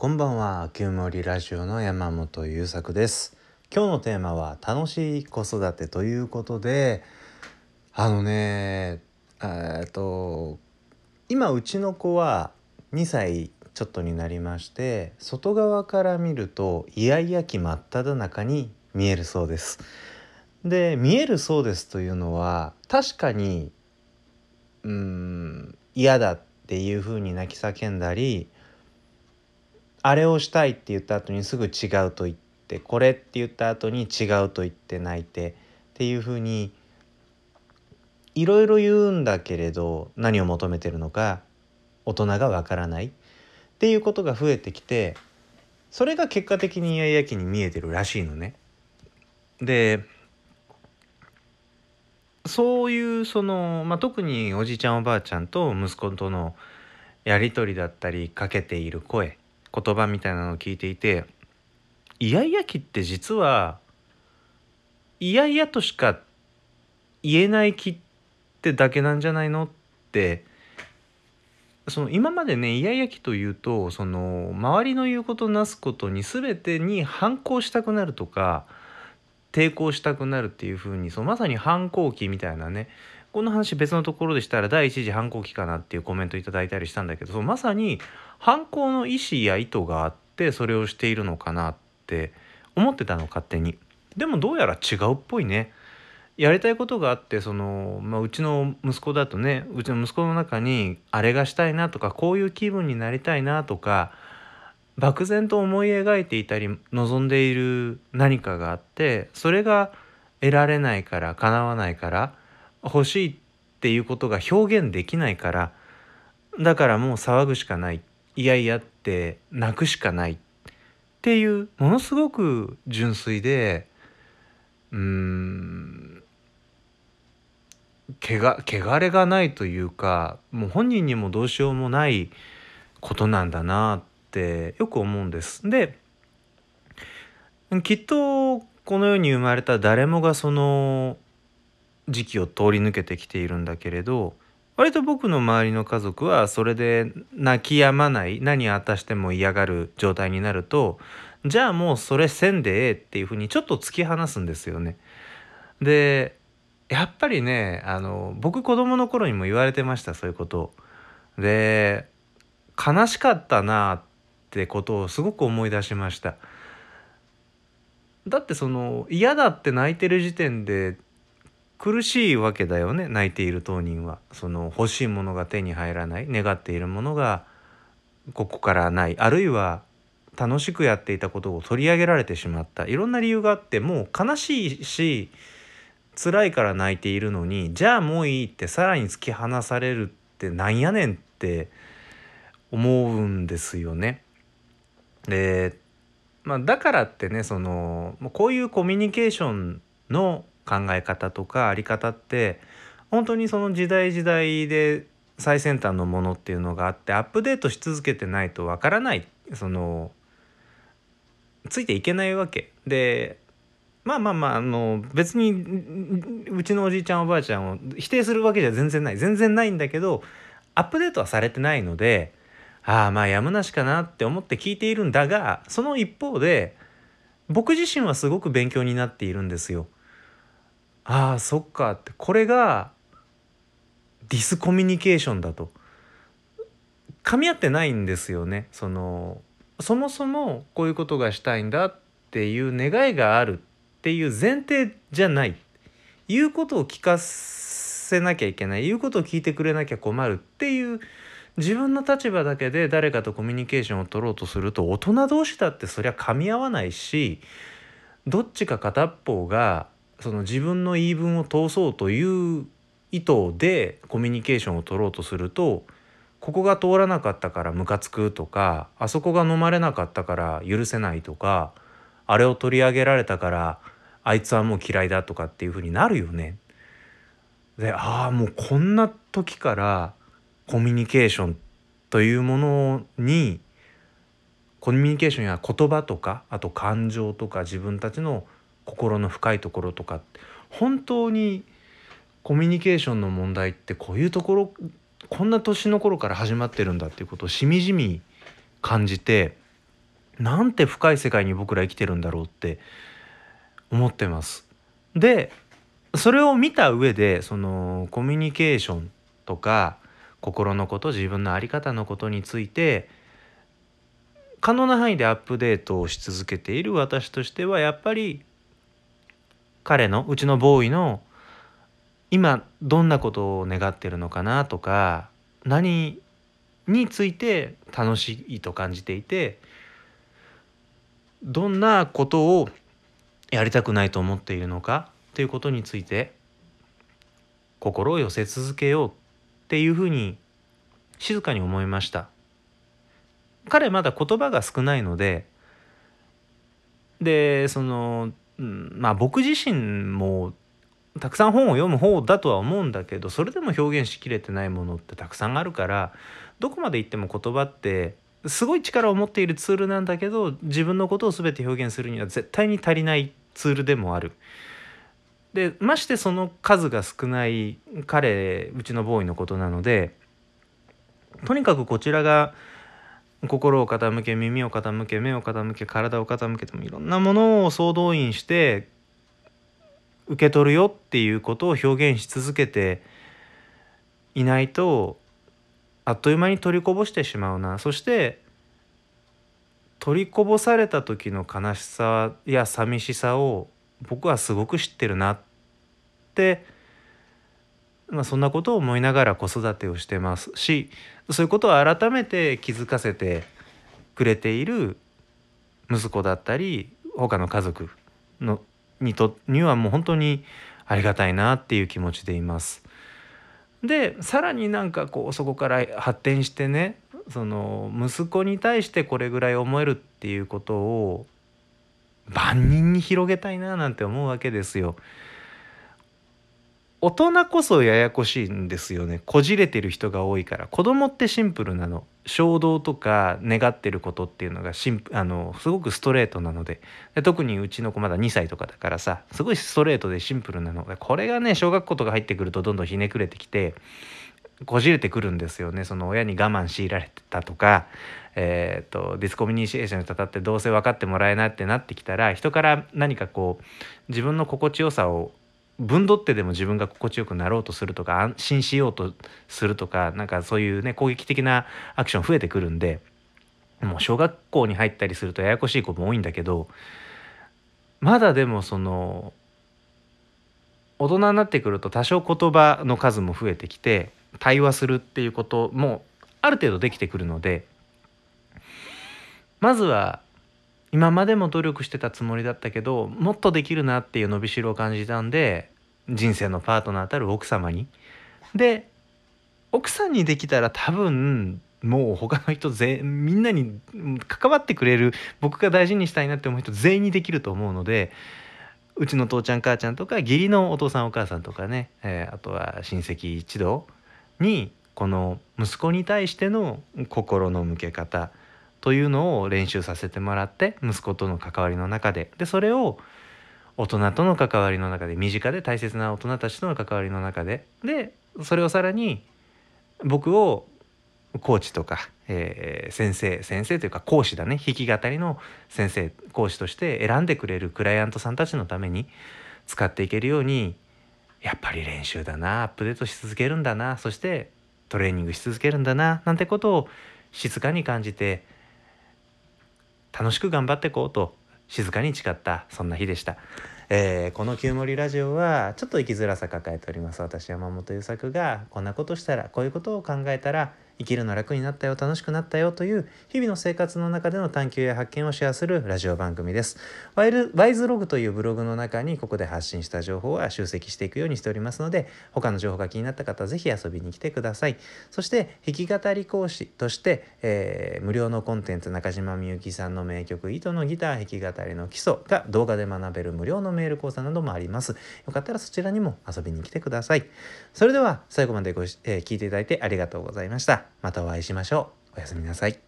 こんばんは、旧森ラジオの山本優作です。今日のテーマは楽しい子育てということで、あのね、えっと今うちの子は2歳ちょっとになりまして、外側から見るとイヤイヤ期真っ只中に見えるそうです。で、見えるそうですというのは確かにうん嫌だっていうふうに泣き叫んだりあれをしたいって言った後にすぐ違うと言ってこれって言った後に違うと言って泣いてっていうふうにいろいろ言うんだけれど何を求めてるのか大人がわからないっていうことが増えてきてそれが結果的にイヤイヤ期に見えてるらしいのね。でそういうその、まあ、特におじいちゃんおばあちゃんと息子とのやり取りだったりかけている声言葉みたいなのを聞いていてイヤイヤ期って実はイヤイヤとしか言えない気ってだけなんじゃないの？ってその今までねイヤイヤ期というとその周りの言うことなすことに全てに反抗したくなるとか抵抗したくなるっていう風にそのまさに反抗期みたいなねこの話別のところでしたら第一次反抗期かなっていうコメントいただいたりしたんだけどそまさに反抗の意思や意図があってそれをしているのかなって思ってたの勝手に。でもどうやら違うっぽいね。やりたいことがあってその、まあ、うちの息子だとねうちの息子の中にあれがしたいなとかこういう気分になりたいなとか漠然と思い描いていたり望んでいる何かがあってそれが得られないから叶わないから欲しいっていうことが表現できないからだからもう騒ぐしかないいやいやって泣くしかないっていうものすごく純粋でうーんけが汚れがないというかもう本人にもどうしようもないことなんだなってよく思うんです。できっとこの世に生まれた誰もがその時期を通り抜けてきているんだけれど割と僕の周りの家族はそれで泣き止まない何あたしても嫌がる状態になるとじゃあもうそれせんでええっていうふうにちょっと突き放すんですよね。でやっぱりねあの僕子供の頃にも言われてましたそういうこと。で悲しかったなってことをすごく思い出しました。だってその嫌だって泣いてる時点で苦しいわけだよね泣いている当人は。その欲しいものが手に入らない願っているものがここからない。あるいは楽しくやっていたことを取り上げられてしまった。いろんな理由があってもう悲しいし辛いから泣いているのにじゃあもういいってさらに突き放されるってなんやねんって思うんですよね。でまあ、だからってねそのこういうコミュニケーションの考え方とかあり方って本当にその時代時代で最先端のものっていうのがあってアップデートし続けてないとわからないそのついていけないわけでまあまあまああの別にうちのおじいちゃんおばあちゃんを否定するわけじゃ全然ない全然ないんだけどアップデートはされてないのでああまあやむなしかなって思って聞いているんだがその一方で僕自身はすごく勉強になっているんですよ。ああそっか。ってこれがディスコミュニケーションだと。噛み合ってないんですよね。そのそもそもこういうことがしたいんだっていう願いがあるっていう前提じゃない。言うことを聞かせなきゃいけない。言うことを聞いてくれなきゃ困るっていう自分の立場だけで誰かとコミュニケーションを取ろうとすると大人同士だってそりゃ噛み合わないしどっちか片っ方がその自分の言い分を通そうという意図でコミュニケーションを取ろうとするとここが通らなかったからムカつくとかあそこが飲まれなかったから許せないとかあれを取り上げられたからあいつはもう嫌いだとかっていう風になるよね。でああもうこんな時からコミュニケーションというものにコミュニケーションや言葉とかあと感情とか自分たちの心の深いところとか本当にコミュニケーションの問題ってこういうところこんな年の頃から始まってるんだっていうことをしみじみ感じてなんて深い世界に僕ら生きてるんだろうって思ってます。でそれを見た上でそのコミュニケーションとか心のこと自分の在り方のことについて可能な範囲でアップデートをし続けている私としてはやっぱり彼のうちのボーイの今どんなことを願ってるのかなとか何について楽しいと感じていてどんなことをやりたくないと思っているのかということについて心を寄せ続けようっていうふうに静かに思いました。彼まだ言葉が少ないのででその、うん、まあ僕自身もたくさん本を読む方だとは思うんだけどそれでも表現しきれてないものってたくさんあるからどこまでいっても言葉ってすごい力を持っているツールなんだけど自分のことを全て表現するには絶対に足りないツールでもある。でましてその数が少ない彼うちのボーイのことなのでとにかくこちらが心を傾け耳を傾け目を傾け体を傾けてもいろんなものを総動員して受け取るよっていうことを表現し続けていないとあっという間に取りこぼしてしまうなそして取りこぼされた時の悲しさや寂しさを僕はすごく知ってるなって、まあ、そんなことを思いながら子育てをしてますしそういうことを改めて気づかせてくれている息子だったり他の家族のにとにはもう本当にありがたいなっていう気持ちでいます。でさらになんかこうそこから発展してねその息子に対してこれぐらい思えるっていうことを万人に広げたいななんて思うわけですよ。大人こそややこしいんですよね。こじれてる人が多いから。子供ってシンプルなの。衝動とか願ってることっていうのがシンあのすごくストレートなので。で特にうちの子まだ2歳とかだからさすごいストレートでシンプルなの。これがね小学校とか入ってくるとどんどんひねくれてきてこじれてくるんですよね。その親に我慢強いられてたとか、えーと、ディスコミュニケーションにたたってどうせ分かってもらえないってなってきたら人から何かこう自分の心地よさをぶんどってでも自分が心地よくなろうとするとか安心しようとするとかなんかそういうね攻撃的なアクション増えてくるんでもう小学校に入ったりするとややこしい子も多いんだけどまだでもその大人になってくると多少言葉の数も増えてきて対話するっていうこともある程度できてくるのでまずは今までも努力してたつもりだったけどもっとできるなっていう伸びしろを感じたんで人生のパートナーたる奥様に。で奥さんにできたら多分もう他の人全みんなに関わってくれる僕が大事にしたいなって思う人全員にできると思うのでうちの父ちゃん母ちゃんとか義理のお父さんお母さんとかね、えー、あとは親戚一同にこの息子に対しての心の向け方というのを練習させてもらって息子との関わりの中で。でそれを大人との関わりの中で身近で大切な大人たちとの関わりの中で。でそれをさらに僕をコーチとか、えー、先生先生というか講師だね。弾き語りの先生講師として選んでくれるクライアントさんたちのために使っていけるようにやっぱり練習だなアップデートし続けるんだなそしてトレーニングし続けるんだななんてことを静かに感じて楽しく頑張っていこうと静かに誓ったそんな日でした。えー、この「旧森ラジオ」はちょっと生きづらさ抱えております私山本優作がこんなことしたらこういうことを考えたら生きるの楽になったよ楽しくなったよという日々の生活の中での探求や発見をシェアするラジオ番組です。ワイルワイズログというブログの中にここで発信した情報は集積していくようにしておりますので他の情報が気になった方は是非遊びに来てください。そして弾き語り講師として、えー、無料のコンテンツ中島みゆきさんの名曲「糸のギター弾き語りの基礎」が動画で学べる無料のメール講座などもあります。よかったらそちらにも遊びに来てください。それでは最後までご、えー、聞いていただいてありがとうございました。またお会いしましょう。おやすみなさい。